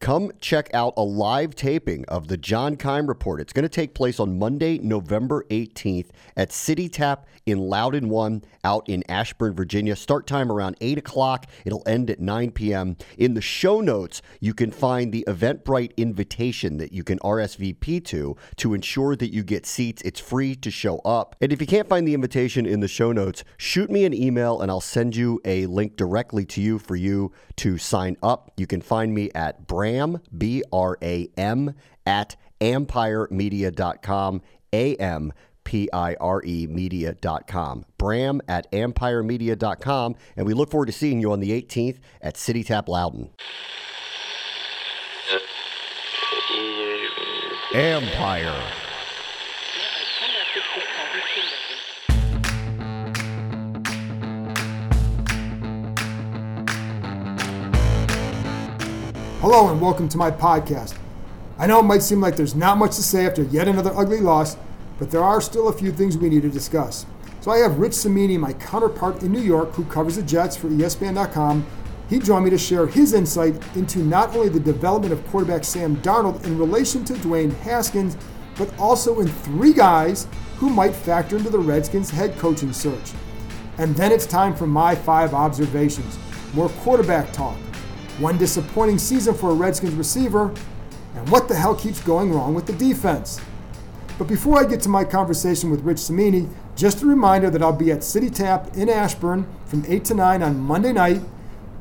come check out a live taping of the John Keim Report. It's going to take place on Monday, November 18th at City Tap in Loudoun 1 out in Ashburn, Virginia. Start time around 8 o'clock. It'll end at 9 p.m. In the show notes, you can find the Eventbrite invitation that you can RSVP to to ensure that you get seats. It's free to show up. And if you can't find the invitation in the show notes, shoot me an email and I'll send you a link directly to you for you to sign up. You can find me at Bram, B R A M, at ampiremedia.com, A M P I R E media.com. Bram at ampiremedia.com. And we look forward to seeing you on the 18th at City Tap Loudoun. Empire. Hello and welcome to my podcast. I know it might seem like there's not much to say after yet another ugly loss, but there are still a few things we need to discuss. So I have Rich Cimini, my counterpart in New York, who covers the Jets for ESPN.com. He joined me to share his insight into not only the development of quarterback Sam Darnold in relation to Dwayne Haskins, but also in three guys who might factor into the Redskins head coaching search. And then it's time for my five observations. More quarterback talk, one disappointing season for a Redskins receiver, and what the hell keeps going wrong with the defense. But before I get to my conversation with Rich Cimini, just a reminder that I'll be at City Tap in Ashburn from 8 to 9 on Monday night,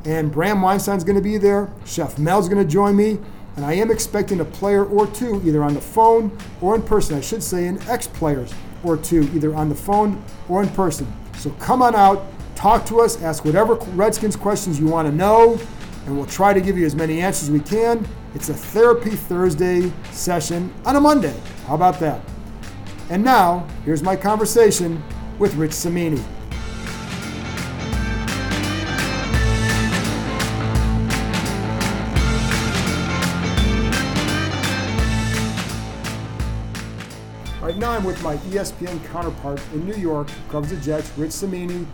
and Bram Weinstein's going to be there, Chef Mel's going to join me, and I am expecting a player or two, either on the phone or in person. I should say, an ex players or two, either on the phone or in person. So come on out, talk to us, ask whatever Redskins questions you want to know, and we'll try to give you as many answers as we can. It's a Therapy Thursday session on a Monday. How about that? And now, here's my conversation with Rich Cimini. Right now, I'm with my ESPN counterpart in New York, covers the Jets, Rich Cimini.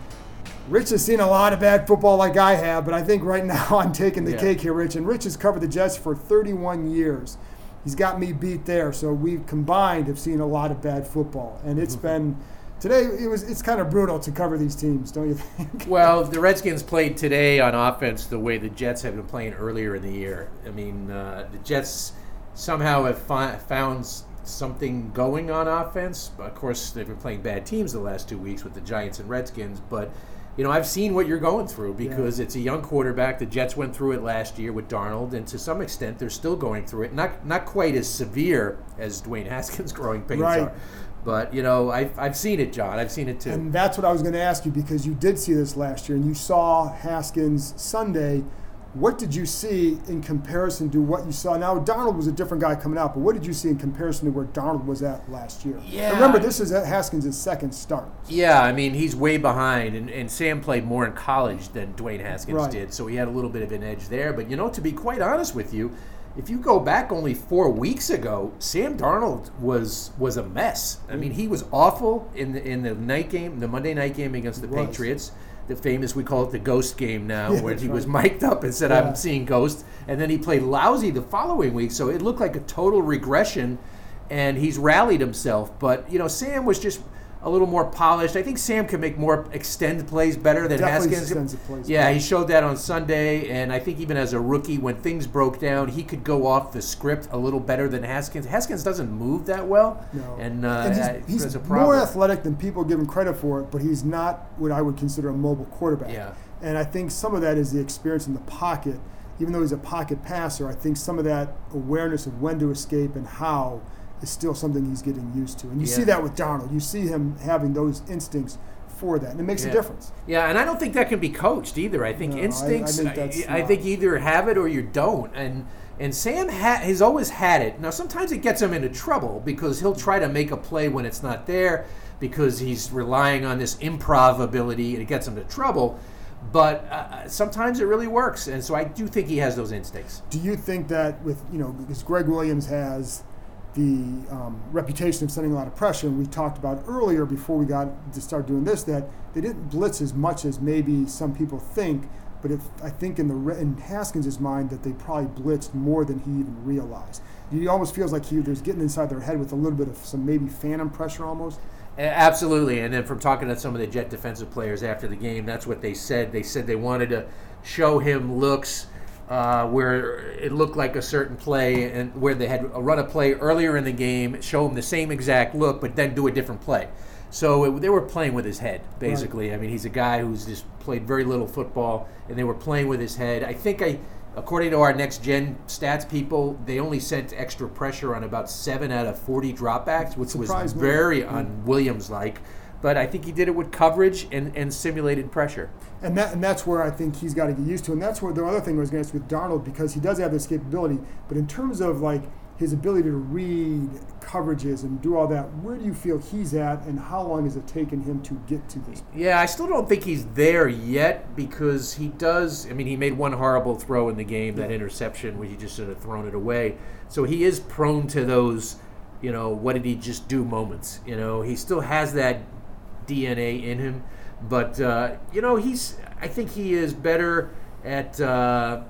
Rich has seen a lot of bad football like I have, but I think right now I'm taking the Yeah. cake here, Rich. And Rich has covered the Jets for 31 years. He's got me beat there, so we combined have seen a lot of bad football, and it's been today. It was it's kind of brutal to cover these teams, don't you think? Well, the Redskins played today on offense the way the Jets have been playing earlier in the year. I mean, uh, the Jets somehow have fi- found something going on offense. Of course, they've been playing bad teams the last two weeks with the Giants and Redskins, but. You know, I've seen what you're going through because it's a young quarterback. The Jets went through it last year with Darnold, and to some extent, they're still going through it. Not not quite as severe as Dwayne Haskins' growing pains Right. are, but you know, I've, I've seen it, John. I've seen it too. And that's what I was going to ask you because you did see this last year and you saw Haskins Sunday. What did you see in comparison to what you saw? Now, Darnold was a different guy coming out, but what did you see in comparison to where Darnold was at last year? Yeah. Remember, this is Haskins' second start. Yeah, I mean he's way behind, and, and Sam played more in college than Dwayne Haskins Right. did, so he had a little bit of an edge there. But you know, to be quite honest with you, if you go back only four weeks ago, Sam Darnold was was a mess. I mean, he was awful in the in the night game, the Monday night game against the. Patriots. The famous, we call it the ghost game now, Yeah, where he was right. mic'd up and said, Yeah. "I'm seeing ghosts," and then he played lousy the following week. So it looked like a total regression and he's rallied himself. But you know, Sam was just a little more polished. I think Sam can make more extend plays better than Definitely Haskins. plays yeah, better. he showed that on Sunday, and I think even as a rookie, when things broke down, he could go off the script a little better than Haskins. Haskins doesn't move that well, No. and, uh, And he's, he's more athletic than people give him credit for, but he's not what I would consider a mobile quarterback. Yeah. And I think some of that is the experience in the pocket. Even though he's a pocket passer, I think some of that awareness of when to escape and how is still something he's getting used to. And you see that with Darnold. You see him having those instincts for that, and it makes Yeah. a difference. Yeah, and I don't think that can be coached either. I think No, I- I instincts. think I, I think either have it or you don't. And and Sam ha- has always had it. Now sometimes it gets him into trouble because he'll try to make a play when it's not there because he's relying on this improv ability and it gets him into trouble. But uh, sometimes it really works, and so I do think he has those instincts. Do you think that with you know because Gregg Williams has the um, reputation of sending a lot of pressure, and we talked about earlier before we got to start doing this that they didn't blitz as much as maybe some people think. But if I think in the in Haskins' mind that they probably blitzed more than he even realized. He almost feels like he there's getting inside their head with a little bit of some maybe phantom pressure almost. Absolutely, and then from talking to some of the Jet defensive players after the game, that's what they said. They said they wanted to show him looks uh, where it looked like a certain play, and where they had run a play earlier in the game, show him the same exact look, but then do a different play. So it, they were playing with his head, basically. I mean, he's a guy who's just played very little football, and they were playing with his head. I think I. According to our next gen stats people, they only sent extra pressure on about seven out of 40 dropbacks, which was Surprised me. very un Williams like. But I think he did it with coverage and, and simulated pressure. And that and that's where I think he's got to get used to. And that's where the other thing I was going to ask with Darnold because he does have this capability. But in terms of like his ability to read coverages and do all that, where do you feel he's at, and how long has it taken him to get to this? Yeah, I still don't think he's there yet because he does. I mean, he made one horrible throw in the game, that interception, where he just should have thrown it away. So he is prone to those, you know, what did he just do moments. You know, he still has that DNA in him, but uh, you know, he's. I think he is better at. Uh,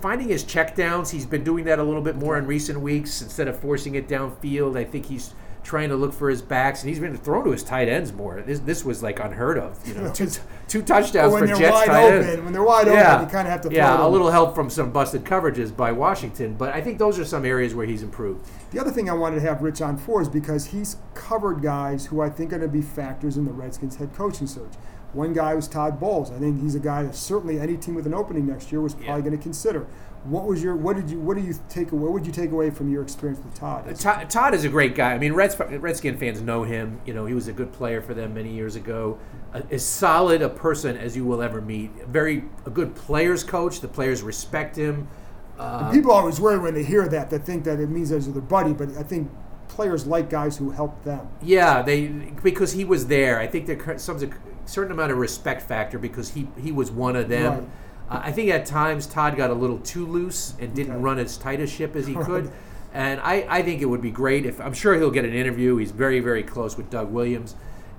finding his checkdowns. He's been doing that a little bit more in recent weeks instead of forcing it downfield. I think he's trying to look for his backs, and he's been thrown to his tight ends more. This this was like unheard of. You know, two two touchdowns when for they're Jets wide tight open, ends. when they're wide yeah. open, you kind of have to. yeah, a little help from some busted coverages by Washington, but I think those are some areas where he's improved. The other thing I wanted to have Rich on for is because he's covered guys who I think are going to be factors in the Redskins head coaching search. One guy was Todd Bowles. I think he's a guy that certainly any team with an opening next year was probably Yeah. going to consider. What was your? What did you? What do you take? away? What would you take away from your experience with Todd? Todd, Todd is a great guy. I mean, Reds, Redskin fans know him. You know, he was a good player for them many years ago. A, as solid a person as you will ever meet. Very a good players coach. The players respect him. Uh, People always worry when they hear that. They think that it means that he's their buddy, but I think players like guys who help them. yeah, they because he was there. I think there comes a certain amount of respect factor because he he was one of them. Right. Uh, I think at times Todd got a little too loose and didn't Okay. run as tight a ship as he could. And I, I think it would be great if I'm sure he'll get an interview. He's very, very close with Doug Williams.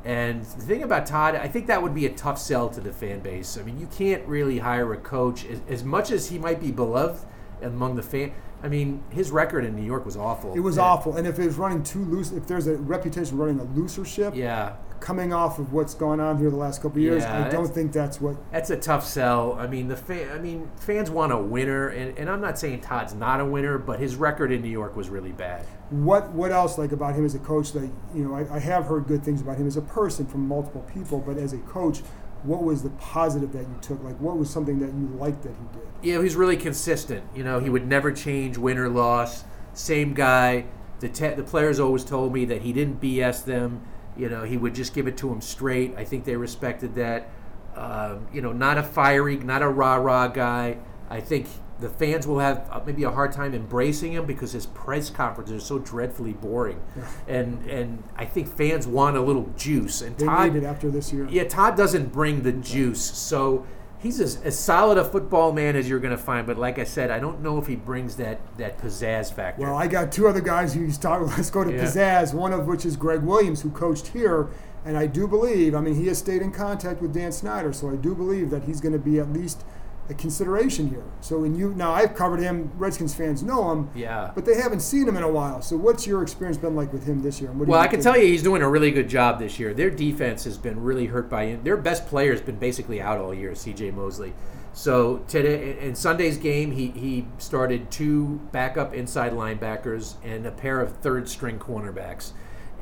And the thing about Todd, I think that would be a tough sell to the fan base. I mean, you can't really hire a coach as, as much as he might be beloved among the fan. I mean, his record in New York was awful. It was Yeah. awful, and if it was running too loose, if there's a reputation running a looser ship, Yeah, coming off of what's gone on here the last couple of years, Yeah, I don't think that's what. that's a tough sell. I mean, the fan. I mean, fans want a winner, and, and I'm not saying Todd's not a winner, but his record in New York was really bad. What what else like about him as a coach that you know I, I have heard good things about him as a person from multiple people, but as a coach, what was the positive that you took? Like what was something that you liked that he did? Yeah, he's really consistent. You know, he would never change win or loss. Same guy. The te- the players always told me that he didn't BS them. You know, he would just give it to him straight. I think they respected that. Um, you know, not a fiery, not a rah rah guy. I think the fans will have uh, maybe a hard time embracing him because his press conferences are so dreadfully boring, and and I think fans want a little juice. And They Todd, after this year. yeah, Todd doesn't bring the juice, so he's as, as solid a football man as you're going to find. But like I said, I don't know if he brings that that pizzazz factor. Well, I got two other guys who's talking. Let's go to Yeah. pizzazz. One of which is Gregg Williams, who coached here, and I do believe. I mean, he has stayed in contact with Dan Snyder, so I do believe that he's going to be at least a consideration here. So when you now, I've covered him. Redskins fans know him. Yeah. But they haven't seen him in a while. So what's your experience been like with him this year? And what do well, I can tell you he's doing a really good job this year. Their defense has been really hurt by their best player has been basically out all year, C.J. Mosley. So today in Sunday's game, he he started two backup inside linebackers and a pair of third string cornerbacks,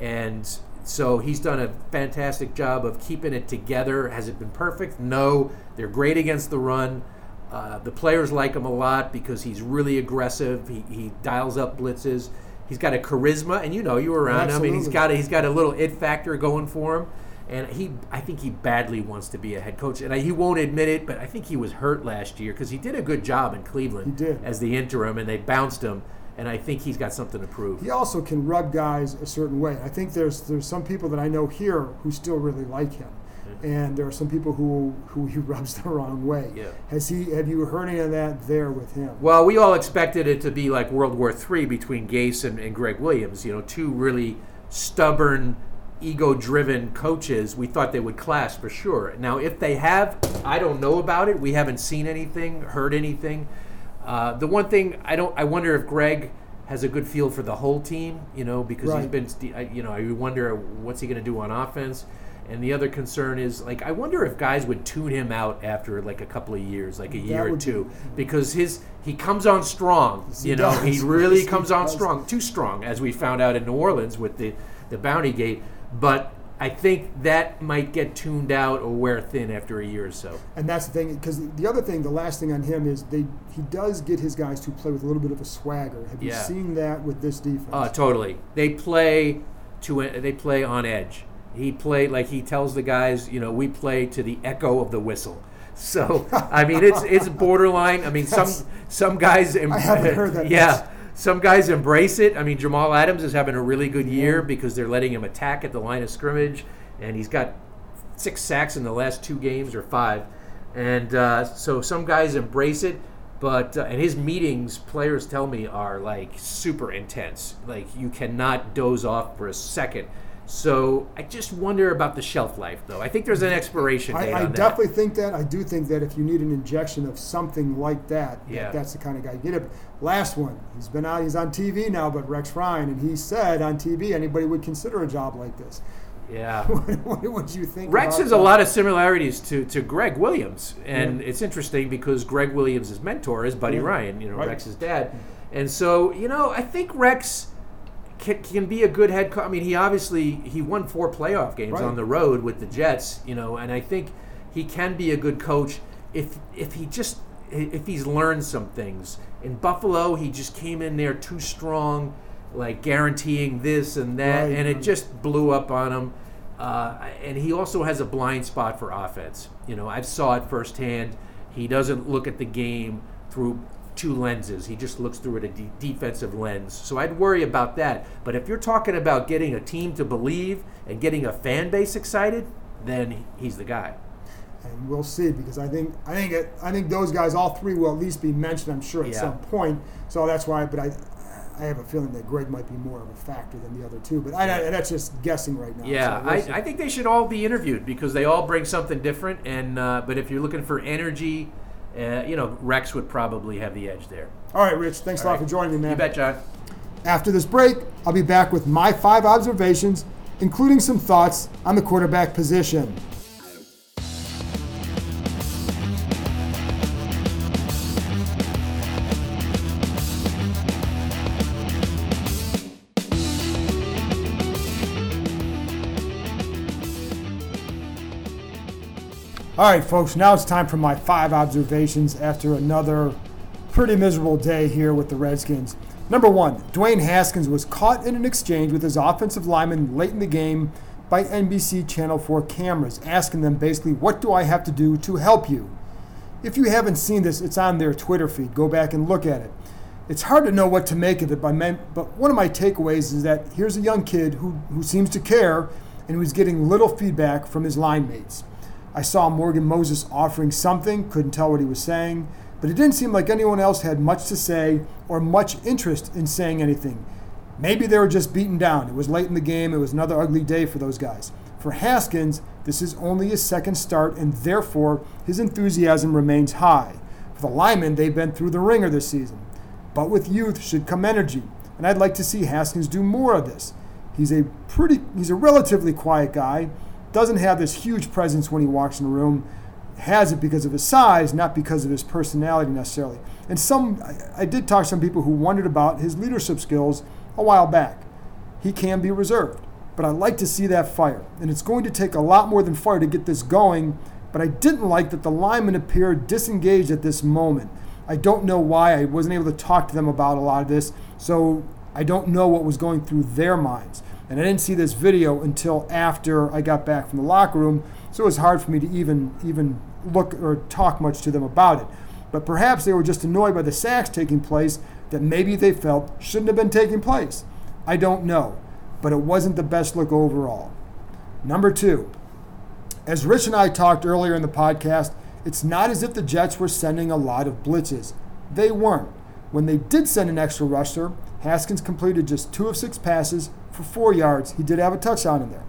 and so he's done a fantastic job of keeping it together. Has it been perfect? No. They're great against the run. Uh, the players like him a lot because he's really aggressive. He, he dials up blitzes. He's got a charisma, and you know you were around him, and he's Absolutely. got a, he's got a little it factor going for him. And he, I think he badly wants to be a head coach, and I, he won't admit it. But I think he was hurt last year because he did a good job in Cleveland He did. as the interim, and they bounced him. And I think he's got something to prove. He also can rub guys a certain way. I think there's there's some people that I know here who still really like him, and there are some people who who he rubs the wrong way. Yeah. Has he? Have you heard any of that there with him? Well, we all expected it to be like World War III between Gase and, and Gregg Williams. You know, two really stubborn, ego-driven coaches. We thought they would clash for sure. Now, if they have, I don't know about it. We haven't seen anything, heard anything. Uh, the one thing I don't, I wonder if Gregg has a good feel for the whole team. You know, because he's Right. been, st- I- you know, I wonder what's he going to do on offense. And the other concern is, like, I wonder if guys would tune him out after like a couple of years, like a year or would be- two, because his he comes on strong. you know, he really Yes, he comes on does. strong, too strong, as we found out in New Orleans with the the Bounty Gate. But I think that might get tuned out or wear thin after a year or so. And that's the thing, because the other thing, the last thing on him is they he does get his guys to play with a little bit of a swagger. Have you seen that with this defense? Uh, totally. They play to they play on edge. He played like he tells the guys, you know, we play to the echo of the whistle. So I mean, it's it's borderline. I mean, some some guys. I haven't heard that. Yeah, some guys embrace it. I mean, Jamal Adams is having a really good year because they're letting him attack at the line of scrimmage, and he's got six sacks in the last two games or five, and uh, so some guys embrace it. But uh, and his meetings, players tell me, are like super intense. Like you cannot doze off for a second. So I just wonder about the shelf life, though. I think there's an expiration date I, I on that. definitely think that. I do think that if you need an injection of something like that, that Yeah. that's the kind of guy you get it. Last one, he's been out, he's on TV now, but Rex Ryan, and he said on TV anybody would consider a job like this. Yeah. what would you think? Rex has a lot of similarities to, to Gregg Williams, and it's interesting because Gregg Williams' mentor is Buddy Yeah. Ryan, you know Right. Rex's dad, and so you know I think Rex can, can be a good head coach. I mean, he obviously he won four playoff games Right. on the road with the Jets, you know, and I think he can be a good coach if if he just if he's learned some things. In Buffalo, he just came in there too strong, like guaranteeing this and that, Right. and it just blew up on him. Uh, and he also has a blind spot for offense. You know, I saw it firsthand. He doesn't look at the game through two lenses. He just looks through it a de- defensive lens. So I'd worry about that. But if you're talking about getting a team to believe and getting a fan base excited, then he's the guy. and we'll see because I think I think it, I think those guys, all three, will at least be mentioned. I'm sure at Yeah. some point. So that's why. But I, I have a feeling that Gregg might be more of a factor than the other two. But I, I- that's just guessing right now. Yeah, So. I, I think they should all be interviewed because they all bring something different. And uh, but if you're looking for energy, uh, you know, Rex would probably have the edge there. all right, Rich. Thanks a lot for joining me, man. You bet, John. After this break, I'll be back with my five observations, including some thoughts on the quarterback position. All right, folks, now it's time for my five observations after another pretty miserable day here with the Redskins. Number one, Dwayne Haskins was caught in an exchange with his offensive lineman late in the game by NBC Channel 4 cameras, asking them basically, What do I have to do to help you? If you haven't seen this, it's on their Twitter feed. Go back and look at it. It's hard to know what to make of it, but one of my takeaways is that here's a young kid who, who seems to care and who's getting little feedback from his line mates. I saw Morgan Moses offering something, couldn't tell what he was saying, but it didn't seem like anyone else had much to say or much interest in saying anything. Maybe they were just beaten down. It was late in the game, it was another ugly day for those guys. For Haskins, this is only his second start, and therefore his enthusiasm remains high. For the linemen, they've been through the ringer this season. But with youth should come energy, and I'd like to see Haskins do more of this. He's a pretty he's a relatively quiet guy, doesn't have this huge presence when he walks in the room, has it because of his size, not because of his personality necessarily. And some I did talk to some people who wondered about his leadership skills a while back. He can be reserved, but I like to see that fire. And it's going to take a lot more than fire to get this going, but I didn't like that the linemen appeared disengaged at this moment. I don't know why. I wasn't able to talk to them about a lot of this, so I don't know what was going through their minds. And I didn't see this video until after I got back from the locker room, so it was hard for me to even even look or talk much to them about it. But perhaps they were just annoyed by the sacks taking place that maybe they felt shouldn't have been taking place. I don't know, but it wasn't the best look overall. Number two, as Rich and I talked earlier in the podcast, it's not as if the Jets were sending a lot of blitzes. They weren't. When they did send an extra rusher, Haskins completed just two of six passes for four yards. He did have a touchdown in there.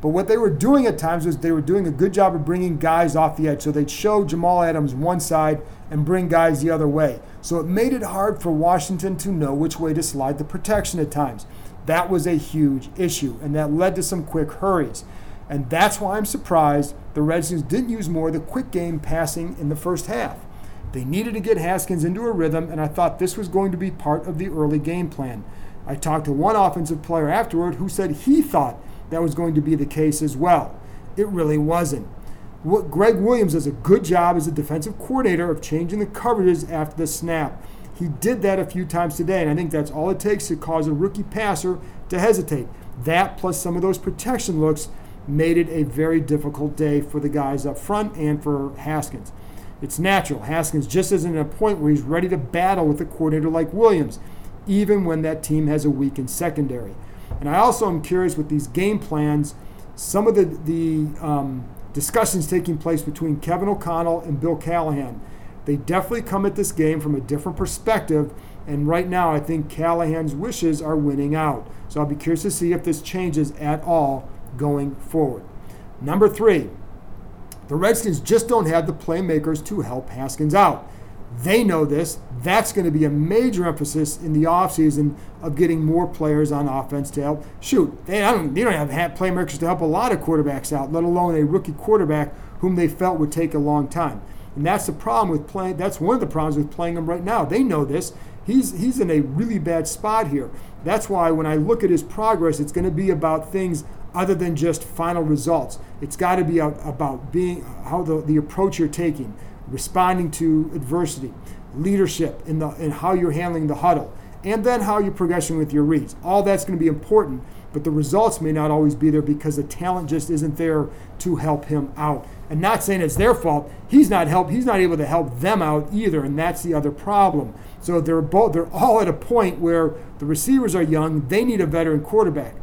But what they were doing at times was they were doing a good job of bringing guys off the edge. So they'd show Jamal Adams one side and bring guys the other way. So it made it hard for Washington to know which way to slide the protection at times. That was a huge issue, and that led to some quick hurries. And that's why I'm surprised the Redskins didn't use more of the quick game passing in the first half. They needed to get Haskins into a rhythm, and I thought this was going to be part of the early game plan. I talked to one offensive player afterward who said he thought that was going to be the case as well. It really wasn't. What Gregg Williams does a good job as a defensive coordinator of changing the coverages after the snap. He did that a few times today, and I think that's all it takes to cause a rookie passer to hesitate. That plus some of those protection looks made it a very difficult day for the guys up front and for Haskins. It's natural. Haskins just isn't at a point where he's ready to battle with a coordinator like Williams, even when that team has a weakened secondary. And I also am curious with these game plans, some of the, the um, discussions taking place between Kevin O'Connell and Bill Callahan. They definitely come at this game from a different perspective, and right now I think Callahan's wishes are winning out. So I'll be curious to see if this changes at all going forward. Number three, the Redskins just don't have the playmakers to help Haskins out. They know this. That's going to be a major emphasis in the offseason of getting more players on offense to help. Shoot, they don't, they don't have playmakers to help a lot of quarterbacks out, let alone a rookie quarterback whom they felt would take a long time. And that's the problem with playing. That's one of the problems with playing him right now. They know this. He's he's in a really bad spot here. That's why when I look at his progress, it's going to be about things other than just final results. It's got to be about being how the, the approach you're taking, responding to adversity, leadership in the in how you're handling the huddle, and then how you're progressing with your reads. All that's going to be important, but the results may not always be there because the talent just isn't there to help him out. And not saying it's their fault. He's not help. He's not able to help them out either, and that's the other problem. So they're both they're all at a point where the receivers are young. They need a veteran quarterback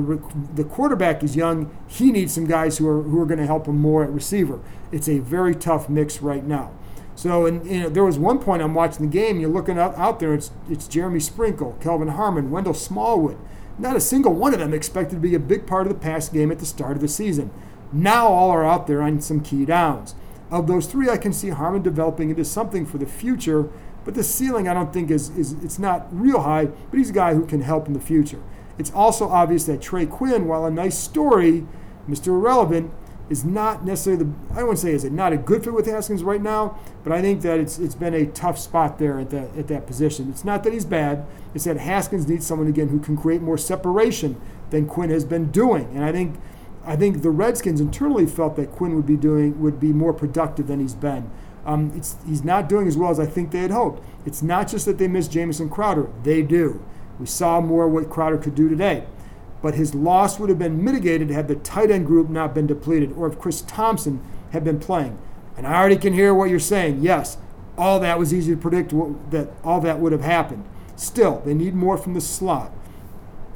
the, the quarterback is young. He needs some guys who are, who are going to help him more at receiver. It's a very tough mix right now. So, and, you know, there was one point I'm watching the game. You're looking out, out there. It's it's Jeremy Sprinkle, Kelvin Harmon, Wendell Smallwood. Not a single one of them expected to be a big part of the pass game at the start of the season. Now all are out there on some key downs. Of those three, I can see Harmon developing into something for the future. But the ceiling, I don't think is is it's not real high. But he's a guy who can help in the future. It's also obvious that Trey Quinn, while a nice story, Mr. Irrelevant, is not necessarily the I wouldn't say is it not a good fit with Haskins right now, but I think that it's it's been a tough spot there at that at that position. It's not that he's bad, it's that Haskins needs someone again who can create more separation than Quinn has been doing. And I think I think the Redskins internally felt that Quinn would be doing would be more productive than he's been. Um, it's, he's not doing as well as I think they had hoped. It's not just that they miss Jamison Crowder; they do. We saw more what Crowder could do today. But his loss would have been mitigated had the tight end group not been depleted or if Chris Thompson had been playing. And I already can hear what you're saying. Yes, all that was easy to predict what, that all that would have happened. Still, they need more from the slot.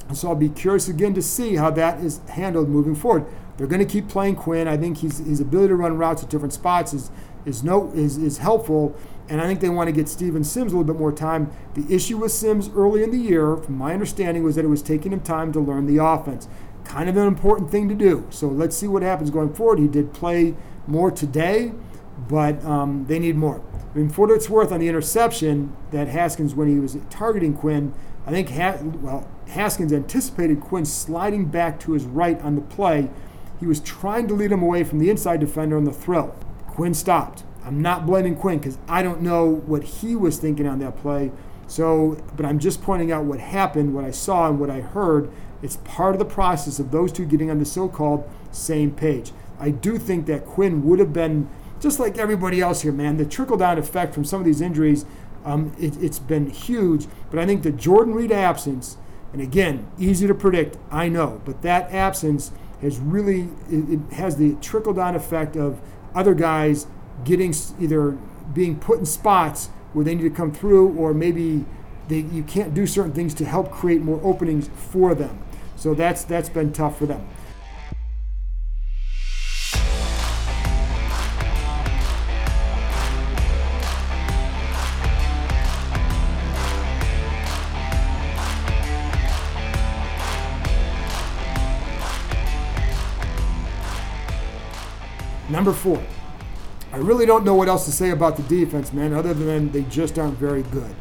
And so I'll be curious again to see how that is handled moving forward. They're going to keep playing Quinn. I think his, his ability to run routes at different spots is, is, no, is, is helpful and I think they want to get Steven Sims a little bit more time. The issue with Sims early in the year, from my understanding, was that it was taking him time to learn the offense. Kind of an important thing to do. So let's see what happens going forward. He did play more today, but um, they need more. I mean, for what it's worth, on the interception that Haskins, when he was targeting Quinn, I think ha- well Haskins anticipated Quinn sliding back to his right on the play. He was trying to lead him away from the inside defender on the throw. Quinn stopped. I'm not blaming Quinn because I don't know what he was thinking on that play. So, but I'm just pointing out what happened, what I saw, and what I heard. It's part of the process of those two getting on the so called same page. I do think that Quinn would have been, just like everybody else here, man, the trickle down effect from some of these injuries, um, it, has been huge. But I think the Jordan Reed absence And again, easy to predict, I know, but that absence has really it, it has the trickle down effect of other guys getting either being put in spots where they need to come through, or maybe they, you can't do certain things to help create more openings for them. So that's that's been tough for them. Number four. I really don't know what else to say about the defense, man, other than they just aren't very good.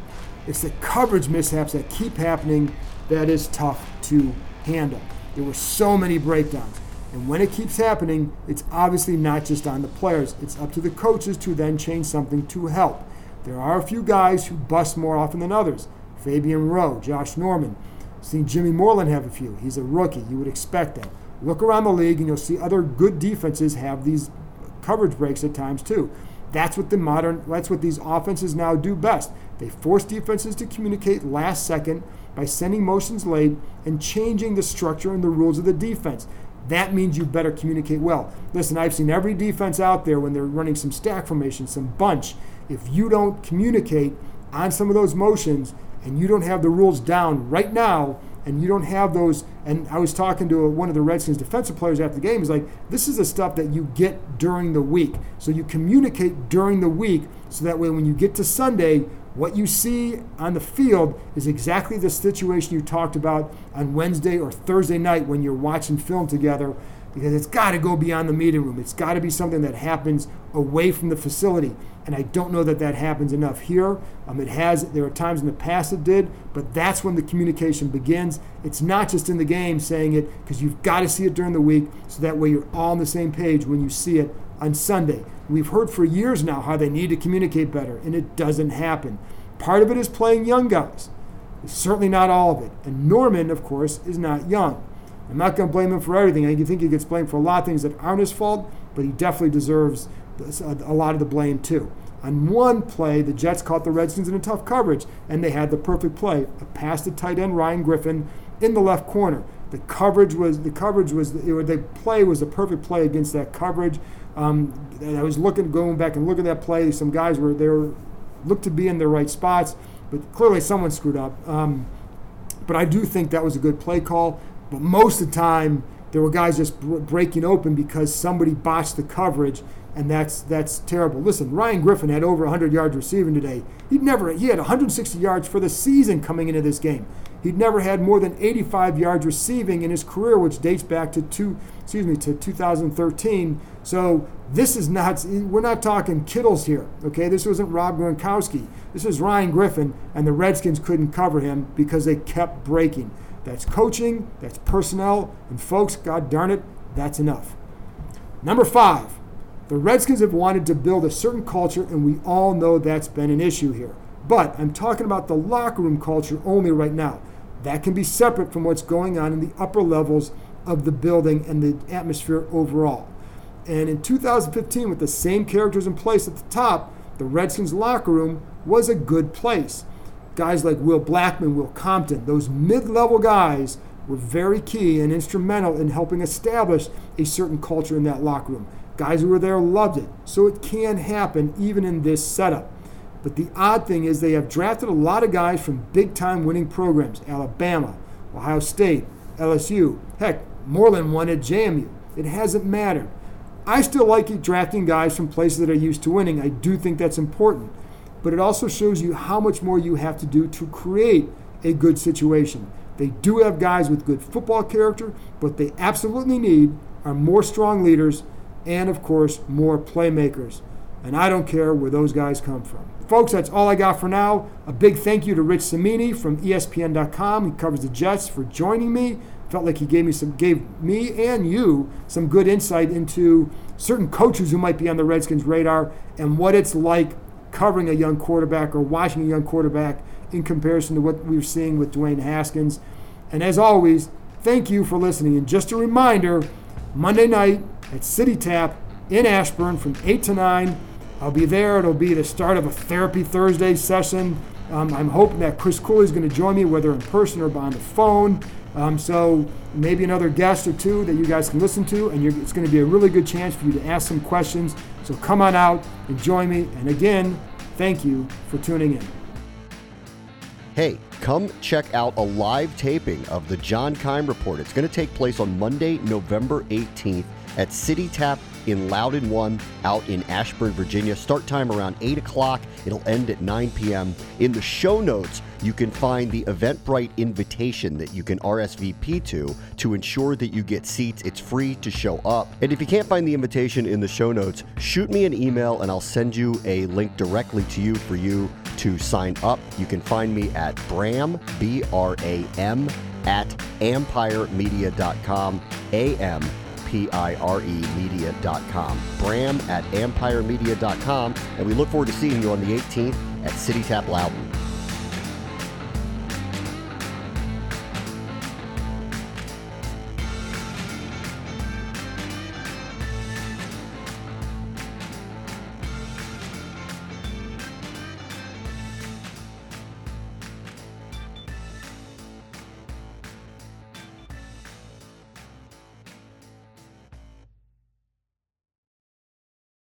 It's the coverage mishaps that keep happening that is tough to handle. There were so many breakdowns. And when it keeps happening, it's obviously not just on the players. It's up to the coaches to then change something to help. There are a few guys who bust more often than others. Fabian Rowe, Josh Norman. Seen Jimmy Moreland have a few. He's a rookie. You would expect that. Look around the league and you'll see other good defenses have these coverage breaks at times too. That's what the modern that's what these offenses now do best. They force defenses to communicate last second by sending motions late and changing the structure and the rules of the defense. That means you better communicate well. Listen, I've seen every defense out there when they're running some stack formation, some bunch. If you don't communicate on some of those motions and you don't have the rules down right now, and you don't have those. And I was talking to one of the Redskins defensive players after the game. He's like, "This is the stuff that you get during the week. So you communicate during the week, so that way when you get to Sunday, what you see on the field is exactly the situation you talked about on Wednesday or Thursday night when you're watching film together." Because it's got to go beyond the meeting room. It's got to be something that happens away from the facility. And I don't know that that happens enough here. Um, it has, there are times in the past it did, but that's when the communication begins. It's not just in the game saying it, because you've got to see it during the week so that way you're all on the same page when you see it on Sunday. We've heard for years now how they need to communicate better, and it doesn't happen. Part of it is playing young guys. It's certainly not all of it. And Norman, of course, is not young. I'm not going to blame him for everything. I think he gets blamed for a lot of things that aren't his fault, but he definitely deserves a lot of the blame too. On one play, the Jets caught the Redskins in a tough coverage, and they had the perfect play: a pass to tight end Ryan Griffin in the left corner. The coverage was the coverage was the, the play was the perfect play against that coverage. Um, I was looking, going back and looking at that play. Some guys were there, looked to be in their right spots, but clearly someone screwed up. Um, but I do think that was a good play call. But most of the time, there were guys just breaking open because somebody botched the coverage, and that's that's terrible. Listen, Ryan Griffin had over 100 yards receiving today. He'd never he had 160 yards for the season coming into this game. He'd never had more than 85 yards receiving in his career, which dates back to two excuse me to 2013. So this is not we're not talking Kittles here. Okay, this wasn't Rob Gronkowski. This is Ryan Griffin, and the Redskins couldn't cover him because they kept breaking. That's coaching, that's personnel, and folks, god darn it, that's enough. Number five, the Redskins have wanted to build a certain culture, and we all know that's been an issue here. But I'm talking about the locker room culture only right now. That can be separate from what's going on in the upper levels of the building and the atmosphere overall. And in 2015, with the same characters in place at the top, the Redskins locker room was a good place guys like Will Blackmon, Will Compton, those mid level guys were very key and instrumental in helping establish a certain culture in that locker room. Guys who were there loved it. So it can happen even in this setup. But the odd thing is they have drafted a lot of guys from big time winning programs Alabama, Ohio State, LSU. Heck, Moreland won at JMU. It hasn't mattered. I still like it drafting guys from places that are used to winning. I do think that's important but it also shows you how much more you have to do to create a good situation. They do have guys with good football character, but they absolutely need are more strong leaders and, of course, more playmakers. And I don't care where those guys come from. Folks, that's all I got for now. A big thank you to Rich Cimini from ESPN.com. He covers the Jets for joining me. Felt like he gave me some, gave me and you some good insight into certain coaches who might be on the Redskins' radar and what it's like covering a young quarterback or watching a young quarterback in comparison to what we are seeing with Dwayne Haskins. And as always, thank you for listening. And just a reminder Monday night at City Tap in Ashburn from 8 to 9. I'll be there. It'll be the start of a Therapy Thursday session. Um, I'm hoping that Chris Cooley is going to join me, whether in person or on the phone. Um, so maybe another guest or two that you guys can listen to, and it's going to be a really good chance for you to ask some questions. So come on out and join me. And again, thank you for tuning in. Hey, come check out a live taping of the John Keim Report. It's going to take place on Monday, November 18th at City Tap in Loudoun 1 out in Ashburn, Virginia. Start time around 8 o'clock. It'll end at 9 p.m. In the show notes, you can find the Eventbrite invitation that you can RSVP to to ensure that you get seats. It's free to show up. And if you can't find the invitation in the show notes, shoot me an email and I'll send you a link directly to you for you to sign up. You can find me at Bram, B R A M, at ampiremedia.com, A M P I R E media.com. Bram at ampiremedia.com. And we look forward to seeing you on the 18th at City Tap Loudoun.